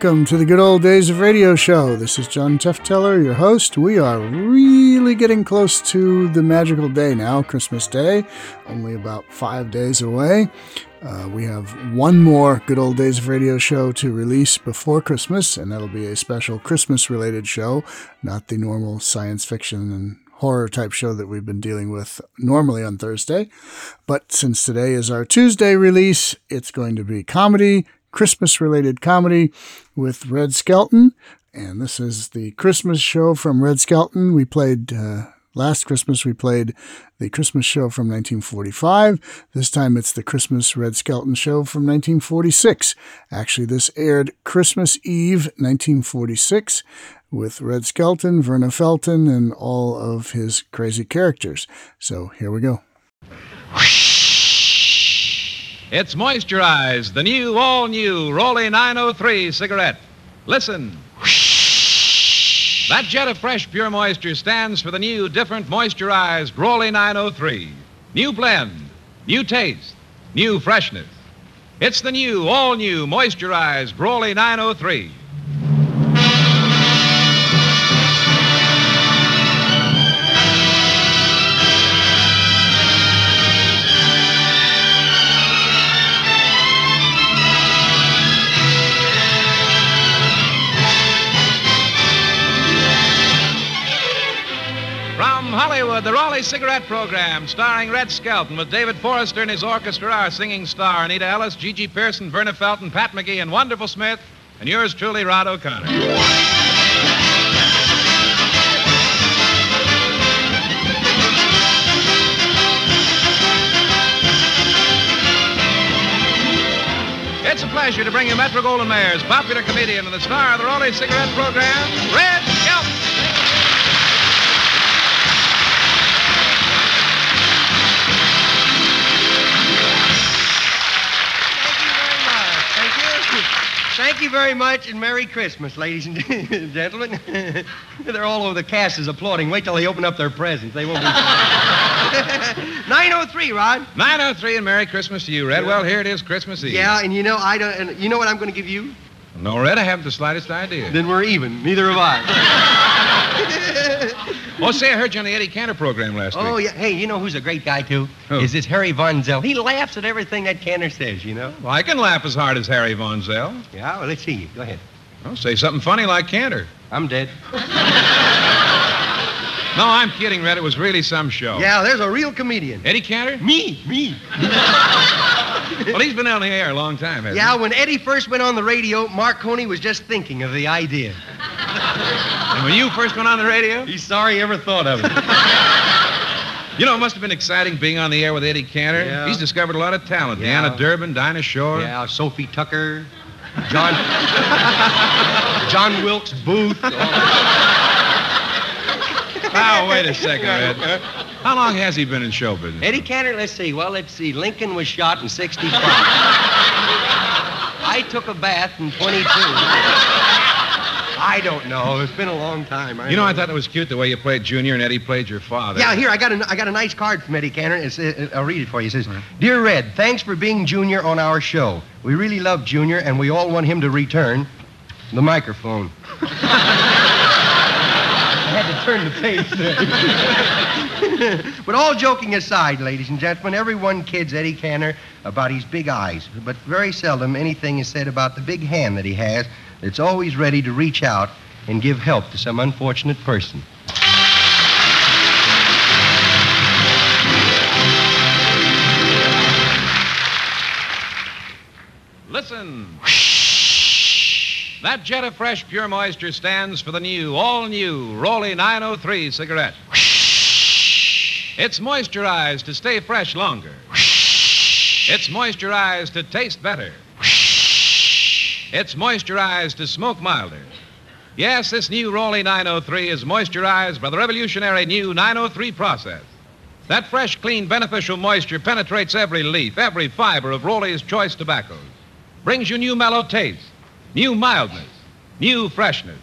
Welcome to the Good Old Days of Radio Show. This is John Tefteller, your host. We are really getting close to the magical day now, Christmas Day, only about five days away. Uh, we have one more Good Old Days of Radio show to release before Christmas, and that'll be a special Christmas related show, not the normal science fiction and horror type show that we've been dealing with normally on Thursday. But since today is our Tuesday release, it's going to be comedy, Christmas related comedy with Red Skelton. And this is the Christmas show from Red Skelton. We played uh, last Christmas, we played the Christmas show from 1945. This time it's the Christmas Red Skelton show from 1946. Actually, this aired Christmas Eve 1946 with Red Skelton, Verna Felton, and all of his crazy characters. So here we go. It's moisturized, the new, all new Raleigh 903 cigarette. Listen. That jet of fresh, pure moisture stands for the new, different, moisturized Raleigh 903. New blend, new taste, new freshness. It's the new, all new, moisturized Raleigh 903. Hollywood, the Raleigh Cigarette Program, starring Red Skelton with David Forrester and his orchestra, our singing star, Anita Ellis, Gigi Pearson, Verna Felton, Pat McGee, and Wonderful Smith, and yours truly, Rod O'Connor. It's a pleasure to bring you Metro Goldwyn Mayer's popular comedian and the star of the Raleigh Cigarette Program, Red Thank you very much, and Merry Christmas, ladies and gentlemen. They're all over the cast is applauding. Wait till they open up their presents. They won't be. 903, Rod. 903 and Merry Christmas to you, Red. Well, here it is, Christmas Eve. Yeah, and you know I don't. And you know what I'm going to give you? No, Red, I haven't the slightest idea. Then we're even. Neither have I. Oh, say, I heard you on the Eddie Cantor program last oh week. Oh, yeah. Hey, you know who's a great guy too? Who? Is this Harry Von Zell? He laughs at everything that Cantor says. You know. Well, I can laugh as hard as Harry Von Zell. Yeah. Well, let's see you. Go ahead. Say something funny like Cantor. I'm dead. No, I'm kidding, Red. It was really some show. Yeah. There's a real comedian. Eddie Cantor? Me. Me. Well, he's been on the air a long time, hasn't Yeah, when Eddie first went on the radio, Marconi was just thinking of the idea. And when you first went on the radio? He's sorry he ever thought of it. You know, it must have been exciting being on the air with Eddie Cantor. Yeah. He's discovered a lot of talent. Yeah. Deanna Durbin, Dinah Shore. yeah, Sophie Tucker, John, John Wilkes Booth. Oh, wait a second, Red. How long has he been in show business? Eddie Cantor, let's see. Well, let's see. Lincoln was shot in 65. I took a bath in 22. I don't know. It's been a long time. You know, I thought it was cute the way you played Junior and Eddie played your father. Yeah, here I got a I got a nice card from Eddie Cantor. It's, uh, I'll read it for you. It says, "Dear Red, thanks for being Junior on our show. We really love Junior, and we all want him to return the microphone." I had to turn the page there. but all joking aside, ladies and gentlemen, everyone kids Eddie Cantor about his big eyes, but very seldom anything is said about the big hand that he has that's always ready to reach out and give help to some unfortunate person. Listen. That jet of fresh, pure moisture stands for the new, all new Raleigh 903 cigarette. It's moisturized to stay fresh longer. It's moisturized to taste better. It's moisturized to smoke milder. Yes, this new Raleigh 903 is moisturized by the revolutionary new 903 process. That fresh, clean, beneficial moisture penetrates every leaf, every fiber of Raleigh's choice tobaccos. Brings you new mellow taste, new mildness, new freshness.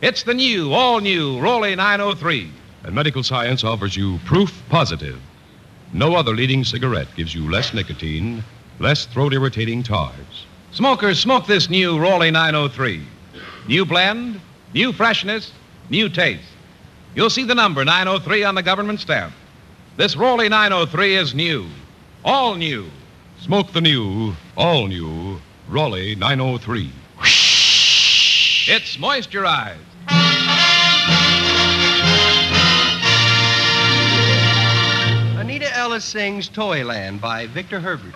It's the new, all new Raleigh 903. And medical science offers you proof positive. No other leading cigarette gives you less nicotine, less throat irritating tars. Smokers, smoke this new Raleigh 903. New blend, new freshness, new taste. You'll see the number 903 on the government stamp. This Raleigh 903 is new. All new. Smoke the new, all new Raleigh 903. It's moisturized. Sings Toyland by Victor Herbert.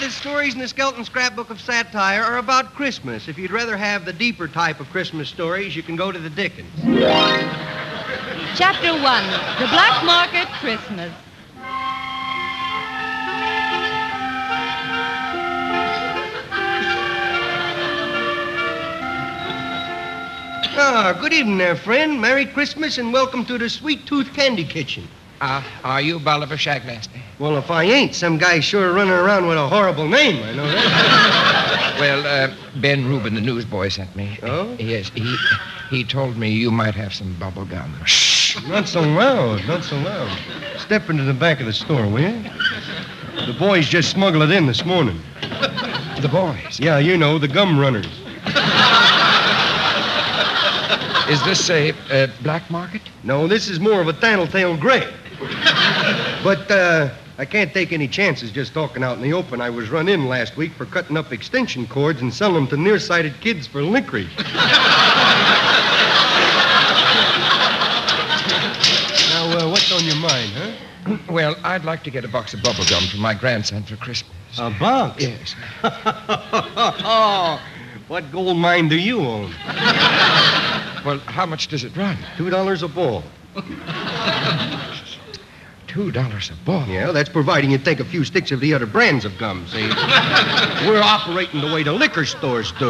The stories in the Skelton Scrapbook of Satire are about Christmas. If you'd rather have the deeper type of Christmas stories, you can go to the Dickens. Chapter 1 The Black Market Christmas. Ah, good evening there, friend. Merry Christmas and welcome to the Sweet Tooth Candy Kitchen. Uh, are you Bolivar Shagnasty? Well, if I ain't, some guy's sure running around with a horrible name, I know that. Well, uh, Ben Rubin, the newsboy, sent me. Oh? Yes, he he told me you might have some bubble gum. Shh! Not so loud, not so loud. Step into the back of the store, will you? The boys just smuggled it in this morning. The boys. Yeah, you know, the gum runners. Is this a uh, black market? No, this is more of a tattletale gray. But uh, I can't take any chances just talking out in the open. I was run in last week for cutting up extension cords and selling them to nearsighted kids for licorice. now, uh, what's on your mind, huh? Well, I'd like to get a box of bubble gum for my grandson for Christmas. A box? Yes. oh, what gold mine do you own? Well, how much does it run? Two dollars a ball. Two dollars a ball. Yeah, that's providing you take a few sticks of the other brands of gum, see? We're operating the way the liquor stores do.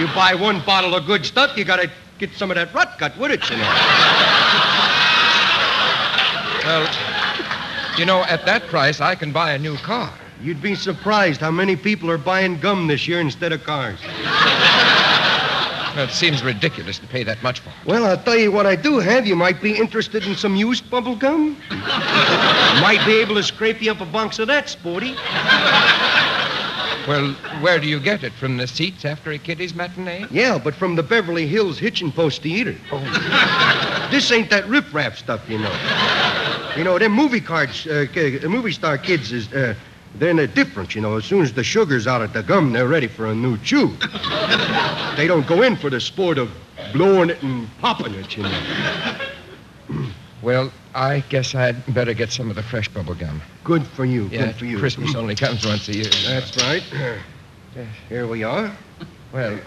You buy one bottle of good stuff, you gotta get some of that rot gut with it, you know. Well, you know, at that price, I can buy a new car. You'd be surprised how many people are buying gum this year instead of cars. Well, it seems ridiculous to pay that much for it. Well, I'll tell you what I do have. You might be interested in some used bubble gum. might be able to scrape you up a box of that, sporty. Well, where do you get it? From the seats after a kiddie's matinee? Yeah, but from the Beverly Hills hitching post theater. This ain't that riffraff stuff, you know. You know, them movie cards, uh, uh, movie star kids is, uh, they're they're different, you know. As soon as the sugar's out of the gum, they're ready for a new chew. they don't go in for the sport of blowing it and popping it, you know. Well, I guess I'd better get some of the fresh bubble gum. Good for you, Yeah, good for you. Christmas only comes once a year. That's right. Here we are. Well,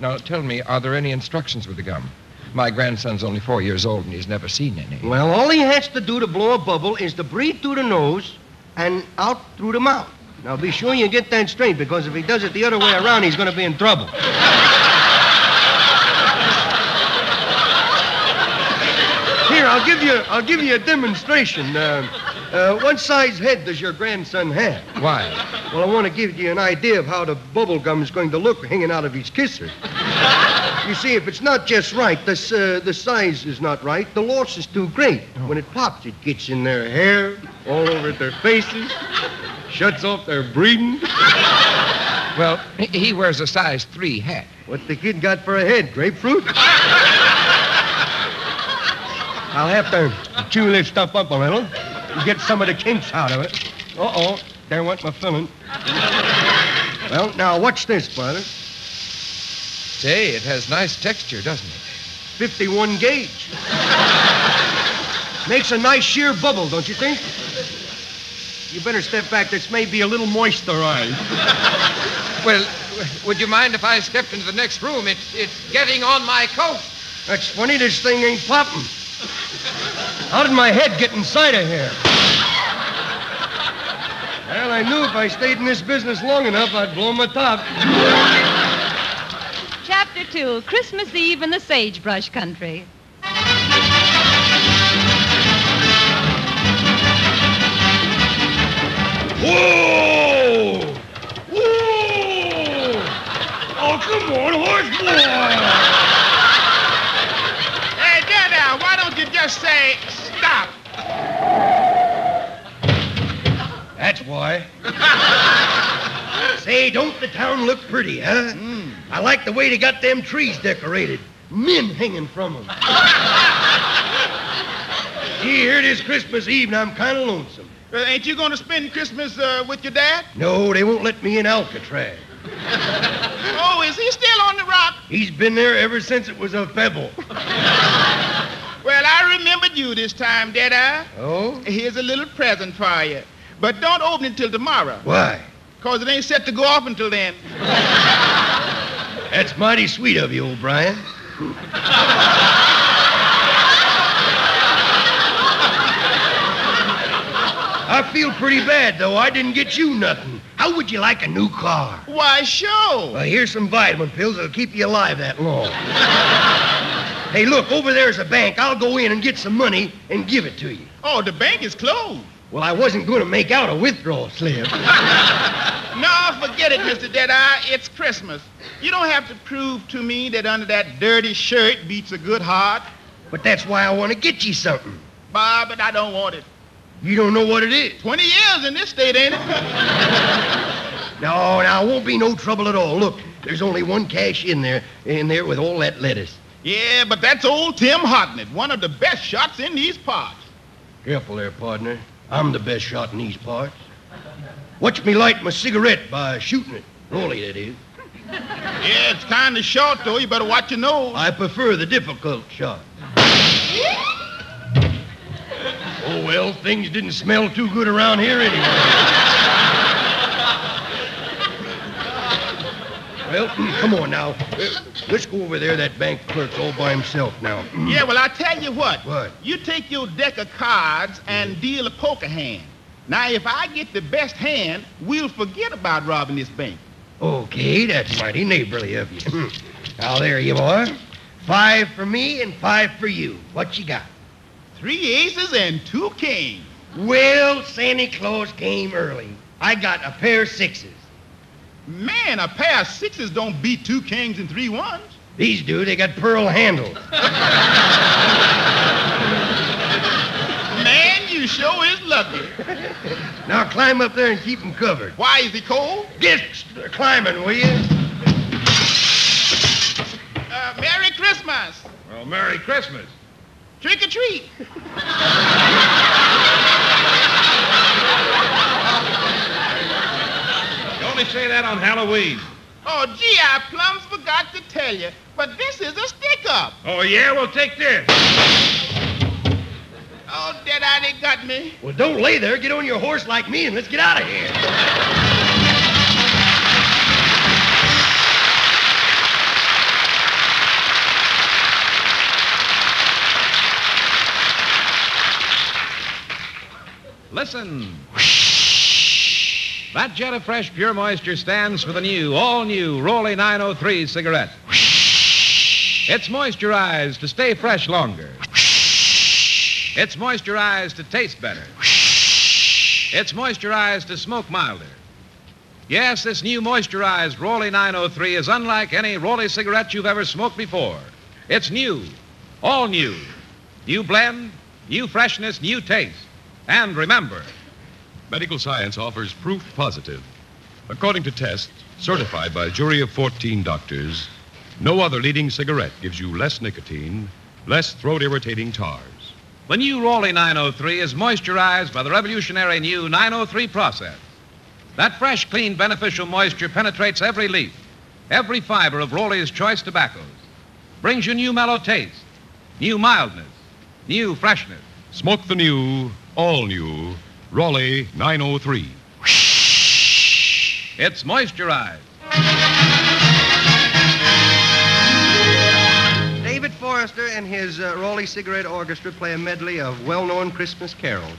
now tell me, are there any instructions with the gum? My grandson's only four years old and he's never seen any. Well, all he has to do to blow a bubble is to breathe through the nose and out through the mouth. Now, be sure you get that straight, because if he does it the other way around, he's going to be in trouble. Here, I'll give you, I'll give you a demonstration. Uh, uh, what size head does your grandson have? Why? Well, I want to give you an idea of how the bubble gum is going to look hanging out of his kisser. You see, if it's not just right, the, uh, the size is not right, the loss is too great. When it pops, it gets in their hair, all over their faces, shuts off their breathing. Well, he- wears a size three hat. What the kid got for a head? Grapefruit? I'll have to chew this stuff up a little and get some of the kinks out of it. Uh-oh, there went my filling. Well, now, watch this, brother. Say, it has nice texture, doesn't it? 51 gauge. Makes a nice sheer bubble, don't you think? You better step back. This may be a little moisturized. Well, would you mind if I stepped into the next room? It's, it's getting on my coat. That's funny, this thing ain't popping. How did my head get inside of here? Well, I knew if I stayed in this business long enough, I'd blow my top. Chapter 2 Christmas Eve in the Sagebrush Country. Whoa! Whoa! Oh, come on, horse boy! Hey, Dada, why don't you just say stop? That's why. Say, don't the town look pretty, huh? I like the way they got them trees decorated. Men hanging from them. Gee, Here it is Christmas Eve, and I'm kind of lonesome. Uh, ain't you going to spend Christmas uh, with your dad? No, they won't let me in Alcatraz. Oh, is he still on the rock? He's been there ever since it was a pebble. Well, I remembered you this time, Dada. Oh? Here's a little present for you. But don't open it till tomorrow, Why? Because it ain't set to go off until then. That's mighty sweet of you, O'Brien. I feel pretty bad, though. I didn't get you nothing. How would you like a new car? Why, sure. Well, here's some vitamin pills that'll keep you alive that long. hey, look, over there's a bank. I'll go in and get some money and give it to you. Oh, the bank is closed. Well, I wasn't going to make out a withdrawal slip. No, forget it, Mr. Deadeye. It's Christmas. You don't have to prove to me that under that dirty shirt beats a good heart. But that's why I want to get you something. Bob, but I don't want it. You don't know what it is. 20 years in this state, ain't it? No, now, it won't be no trouble at all. Look, there's only one cash in there, in there with all that lettuce. Yeah, but that's old Tim Hotnett, one of the best shots in these parts. Careful there, partner. I'm the best shot in these parts. Watch me light my cigarette by shooting it. Raleigh, that is. Yeah, it's kind of short, though. You better watch your nose. I prefer the difficult shot. Oh, well, things didn't smell too good around here anyway. well, come on now. Uh, Let's go over there. That bank clerk's all by himself now. Yeah, well, I tell you what. What? You take your deck of cards and deal a poker hand. Now, if I get the best hand, we'll forget about robbing this bank. Okay, that's mighty neighborly of you. now, there you are. Five for me and five for you. What you got? Three aces and two kings. Well, Santa Claus came early. I got a pair of sixes. Man, a pair of sixes don't beat two kings and three ones. These do. They got pearl handles. Man, you sure is lucky. Now climb up there and keep keep 'em covered. Why is he cold? Get climbing, will you? Uh, Merry Christmas. Well, Merry Christmas. Trick or treat. Only say that on Halloween. Oh, gee, I plums forgot to tell you, but this is a stick-up. Oh, yeah? Well, take this. Oh, Deadeye, they got me. Well, don't lay there. Get on your horse like me and let's get out of here. Listen. That jet of fresh, pure moisture stands for the new, all new Raleigh 903 cigarette. It's moisturized to stay fresh longer. It's moisturized to taste better. It's moisturized to smoke milder. Yes, this new moisturized Raleigh 903 is unlike any Raleigh cigarette you've ever smoked before. It's new, all new. New blend, new freshness, new taste. And remember, Medical science offers proof positive. According to tests certified by a jury of 14 doctors, no other leading cigarette gives you less nicotine, less throat irritating tars. The new Raleigh 903 is moisturized by the revolutionary new 903 process. That fresh, clean, beneficial moisture penetrates every leaf, every fiber of Raleigh's choice tobaccos, brings you new mellow taste, new mildness, new freshness. Smoke the new, all new Raleigh 903. It's moisturized. David Forrester and his uh, Raleigh Cigarette Orchestra play a medley of well-known Christmas carols.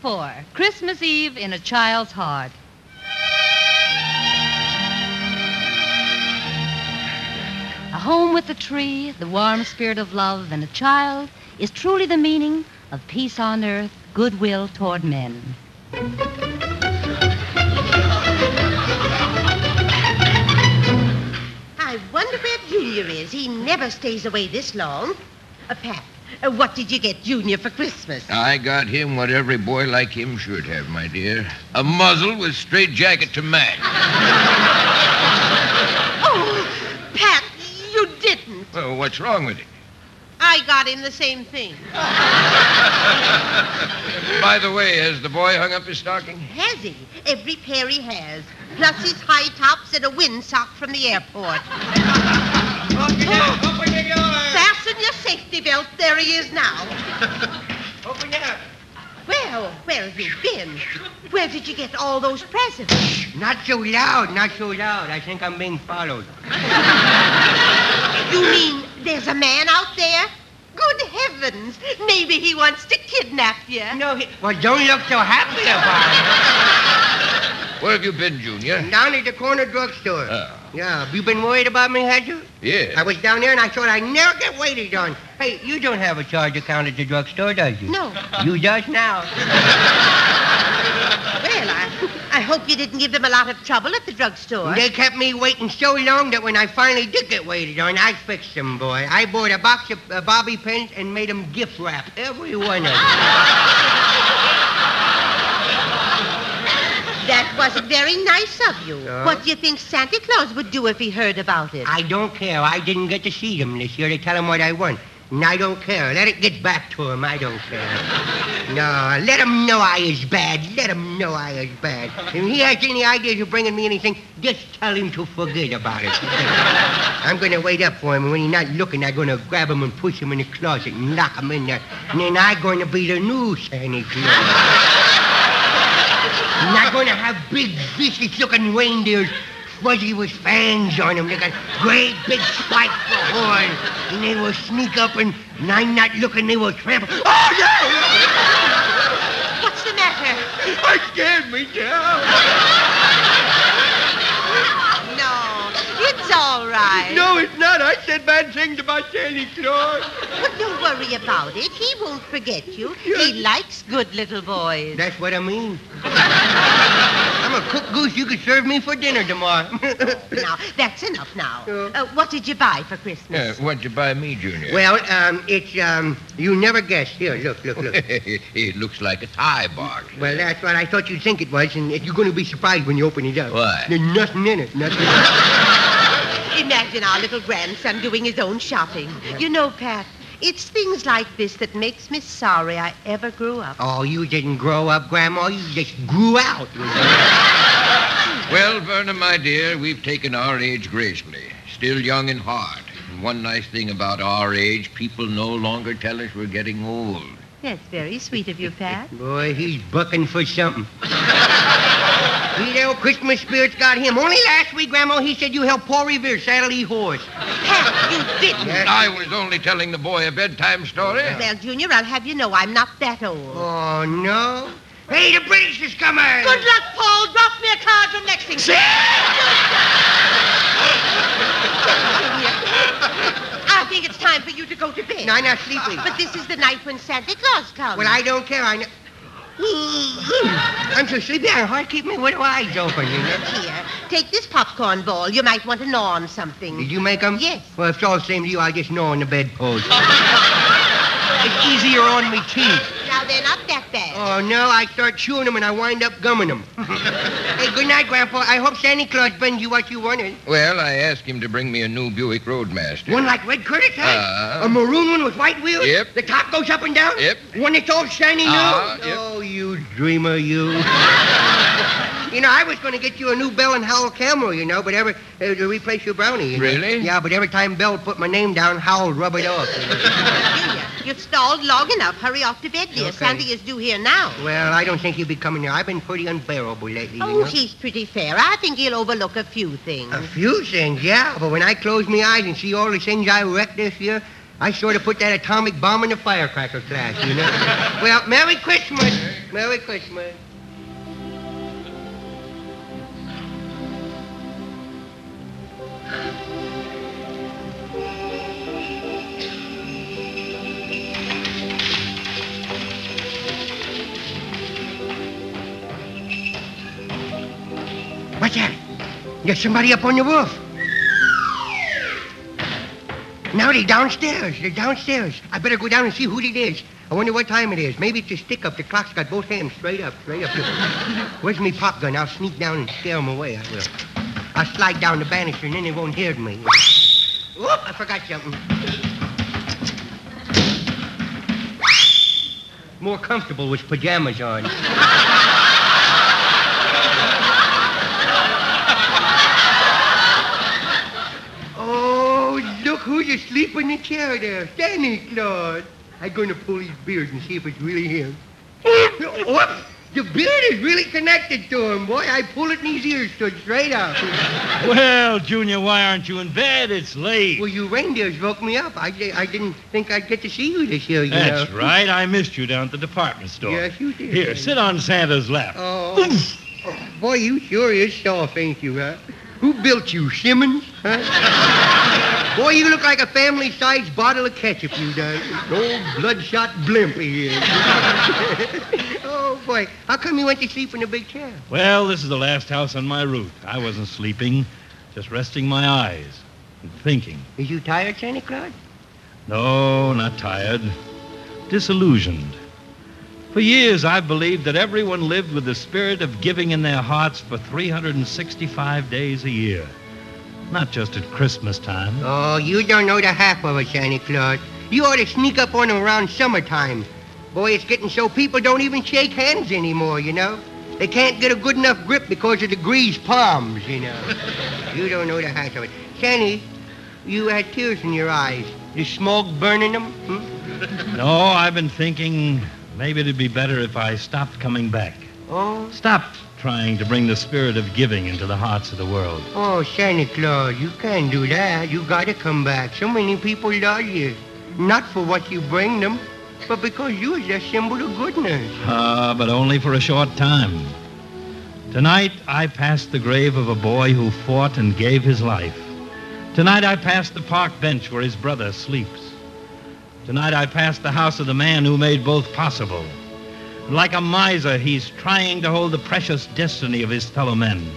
four Christmas Eve in a Child's Heart. A home with a tree, the warm spirit of love, and a child is truly the meaning of peace on earth, goodwill toward men. I wonder where Junior is. He never stays away this long. Uh, Pat, uh, what did you get Junior for Christmas? I got him what every boy like him should have, my dear. A muzzle with straight jacket to match. Oh, Pat, you didn't. Well, what's wrong with it? I got him the same thing. By the way, has the boy hung up his stocking? Has he? Every pair he has. Plus his high tops and a windsock from the airport. Safety belt. There he is now. Open it up. Well, where have you been? Where did you get all those presents? Not so loud, not so loud. I think I'm being followed. You mean there's a man out there? Good heavens! Maybe he wants to kidnap you. No, he... Well, don't look so happy about Where have you been, Junior? it. Down at the corner drugstore. Oh. Yeah, have you been worried about me, had you? Yeah. I was down there and I thought I'd never get waited on. Hey, you don't have a charge account at the drugstore, does you? No. You does now. Well, I, I hope you didn't give them a lot of trouble at the drugstore. They kept me waiting so long that when I finally did get waited on, I fixed them, boy. I bought a box of uh, bobby pins and made them gift wrap, every one of them. That wasn't very nice of you. No. What do you think Santa Claus would do if he heard about it? I don't care. I didn't get to see him this year to tell him what I want. And I don't care. Let it get back to him. I don't care. No, let him know I is bad. Let him know I is bad. If he has any ideas of bringing me anything, just tell him to forget about it. I'm going to wait up for him, and when he's not looking, I'm going to grab him and push him in the closet and lock him in there. And then I'm going to be the new Santa Claus. I'm going to have big, vicious-looking reindeers fuzzy with fangs on them. They got great big spikes for horns. And they will sneak up and, and I'm not looking, they will trample. Oh, no! What's the matter? I scared me down. No, it's all right. No, it's not. I said bad things about Santa Claus. But don't worry about it. He won't forget you. He likes good little boys. That's what I mean. I'm a cooked goose you could serve me for dinner tomorrow. Now, that's enough now. Uh, what did you buy for Uh, Christmas? what'd you buy me, Junior? well, um, it's, um, you never guess. Here, look, look, look. it looks like a tie box. Well, that's what I thought you'd think it was, and you're going to be surprised when you open it up. Why? There's nothing in it. Nothing. Imagine our little grandson doing his own shopping. You know, Pat, it's things like this that makes me sorry I ever grew up. oh, you didn't grow up, Grandma. You just grew out. Well, Verna, my dear, we've taken our age gracefully. Still young in heart. And one nice thing about our age, people no longer tell us we're getting old. That's very sweet of you, Pat. Boy, he's bucking for something. See, the old Christmas spirit's got him. Only last week, Grandma, he said you helped Paul Revere saddle his horse. Pat, you didn't. I was only telling the boy a bedtime story. Well, Junior, I'll have you know I'm not that old. Oh, no. Hey, the British is coming. Good luck, Paul. Drop me a card from Lexington. I think it's time for you to go to bed. No, I'm not sleepy. But this is the night when Santa Claus comes. Well, I don't care. I know. Hmm. I'm so sleepy, I hard keep my little eyes open, you know. Here, take this popcorn ball. You might want to gnaw on something. Did you make them? Yes. Well, if it's all the same to you, I'll just gnaw on the bedpost. it's easier on me teeth. Now, they're not that bad. Oh, no, I start chewing them and I wind up gumming them. hey, good night, Grandpa. I hope Santa Claus brings you what you wanted. Well, I asked him to bring me a new Buick Roadmaster. One like Red Curtis has? Uh. a maroon one with white wheels? Yep. The top goes up and down? Yep. One that's all shiny new? Uh, yep. Oh, you dreamer, you. you know, I was going to get you a new Bell and Howell camera, you know, but every, uh, to replace your brownie. You know? Really? Yeah, but every time Bell put my name down, Howell rub it off. you know. Junior, you've stalled long enough. Hurry off to bed, dear. Okay. Santa is due here now. well, I don't think he'll be coming here. I've been pretty unbearable lately, you Oh, know. he's pretty fair. I think he'll overlook a few things. A few things, yeah, but when I close my eyes and see all the things I wrecked this year, I sort of put that atomic bomb in the firecracker class, you know? well, Merry Christmas. Merry Christmas. That? There's somebody up on the roof. Now they're downstairs. They're downstairs. I better go down and see who it is. I wonder what time it is. Maybe it's a stick up. The clock's got both hands straight up, straight up. Where's me pop gun? I'll sneak down and scare scare 'em away. I will. I'll slide down the banister and then they won't hear me. Whoop, I forgot something. More comfortable with pajamas on. Who's asleep in the chair there. Santa Claus. I'm going to pull his beard and see if it's really him. Whoop! The beard is really connected to him, boy. I pull it and his ears stood straight up. Well, Junior, why aren't you in bed? It's late. Well, you reindeers woke me up. I, I didn't think I'd get to see you this year, you That's know. right. I missed you down at the department store. Yes, you did. Here, sit on Santa's lap. Oh, oh, boy, you sure is soft, ain't you, huh? Who built you, Simmons? Huh? boy, you look like a family-sized bottle of ketchup, you does. Old bloodshot blimp he is. oh, boy. How come you went to sleep in the big chair? Well, this is the last house on my route. I wasn't sleeping, just resting my eyes and thinking. Is you tired, Santa Claus? No, not tired. Disillusioned. For years, I've believed that everyone lived with the spirit of giving in their hearts for 365 days a year. Not just at Christmas time. Oh, you don't know the half of it, Santa Claus. You ought to sneak up on him around summertime. Boy, it's getting so people don't even shake hands anymore, you know? They can't get a good enough grip because of the greased palms, you know. you don't know the half of it. Sandy, you had tears in your eyes. The smoke burning them? Hmm? No, I've been thinking maybe it'd be better if I stopped coming back. Oh, Stopped trying to bring the spirit of giving into the hearts of the world. oh, Santa Claus, you can't do that. You gotta come back. So many people love you. Not for what you bring them, but because you is a symbol of goodness. Ah, but only for a short time. Tonight, I passed the grave of a boy who fought and gave his life. Tonight, I passed the park bench where his brother sleeps. Tonight, I passed the house of the man who made both possible. Like a miser, he's trying to hold the precious destiny of his fellow men,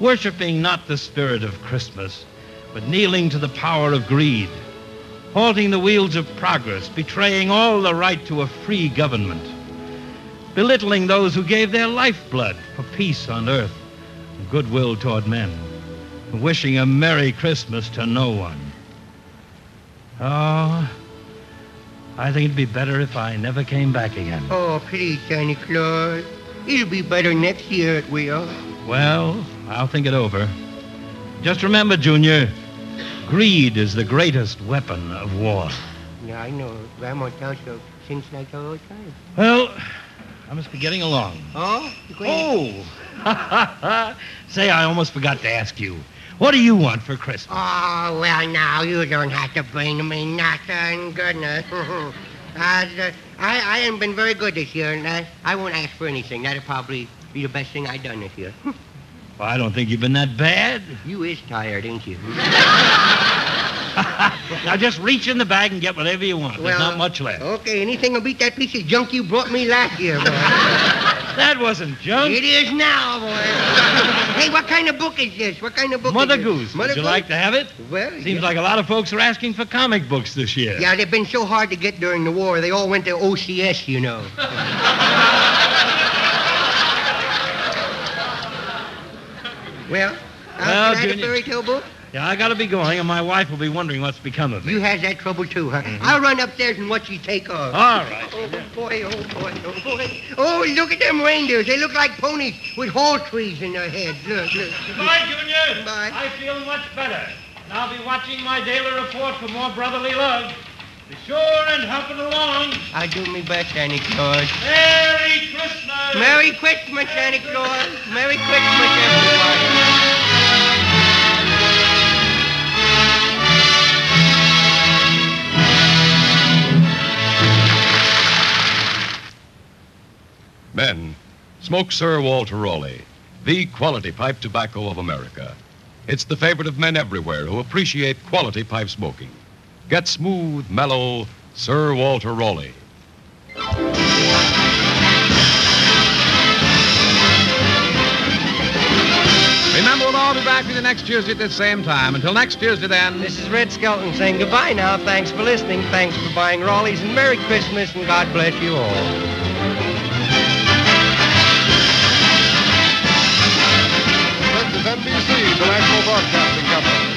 worshiping not the spirit of Christmas, but kneeling to the power of greed, halting the wheels of progress, betraying all the right to a free government belittling those who gave their lifeblood for peace on earth and goodwill toward men, wishing a Merry Christmas to no one. Oh, I think it'd be better if I never came back again. Oh, please, Santa Claus. It'll be better next year, it will. Well, I'll think it over. Just remember, Junior, greed is the greatest weapon of war. Yeah, I know. Grandma tells you things like that all the time. Well, I must be getting along. Oh? Oh! Say, I almost forgot to ask you. What do you want for Christmas? Oh, well, now, you don't have to bring me nothing. Goodness. uh, I, I haven't been very good this year, and I, I won't ask for anything. That'll probably be the best thing I've done this year. Well, I don't think you've been that bad. you is tired, ain't you? Now just reach in the bag and get whatever you want. There's not much left. Okay, anything will beat that piece of junk you brought me last year, boy. That wasn't junk. it is now, boy. hey, what kind of book is this? What kind of book Mother is Goose. this? Mother Goose. Would you Goose? like to have it? Well, Seems yeah. like a lot of folks are asking for comic books this year. Yeah, they've been so hard to get during the war. They all went to OCS, you know. well, uh, Well, can I have a fairy tale book? Yeah, I gotta be going, and my wife will be wondering what's become of me. You has that trouble too, huh? Mm-hmm. I'll run upstairs and watch you take off. All right. Oh boy, oh boy, oh boy. Oh, look at them reindeers. They look like ponies with hall trees in their heads. Look, look. Goodbye, Junior. Bye. I feel much better. And I'll be watching my daily report for more brotherly love. Be sure and help it along. I do my best, Santa Claus. Merry Christmas. Merry Christmas, Santa Claus. Merry Christmas, everyone. Smoke Sir Walter Raleigh, the quality pipe tobacco of America. It's the favorite of men everywhere who appreciate quality pipe smoking. Get smooth, mellow Sir Walter Raleigh. In back with you next Tuesday at the same time. Until next Tuesday, then. This is Red Skelton saying goodbye now. Thanks for listening. Thanks for buying Raleigh's, and Merry Christmas, and God bless you all. NBC, the National Broadcasting Company.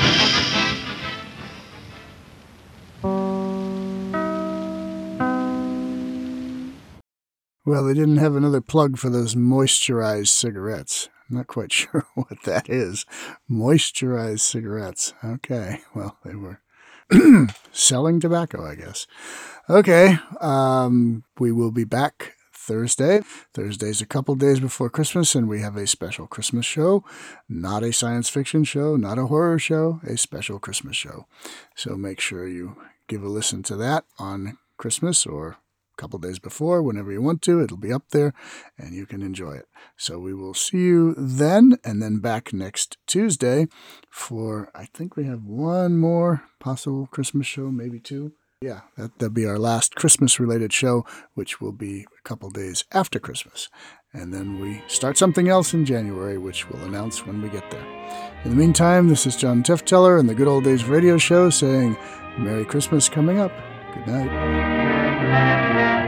Well, they didn't have another plug for those moisturized cigarettes. I'm not quite sure what that is. Moisturized cigarettes. Okay. Well, they were selling tobacco, I guess. Okay. Um, we will be back Thursday. Thursday's a couple days before Christmas, and we have a special Christmas show. Not a science fiction show, not a horror show, a special Christmas show. So make sure you give a listen to that on Christmas or a couple days before, whenever you want to. It'll be up there and you can enjoy it. So we will see you then and then back next Tuesday for, I think we have one more possible Christmas show, maybe two. Yeah, that, that'll be our last Christmas related show, which will be a couple days after Christmas. And then we start something else in January, which we'll announce when we get there. In the meantime, this is John Tefteller and the Good Old Days Radio Show saying Merry Christmas coming up. Good night.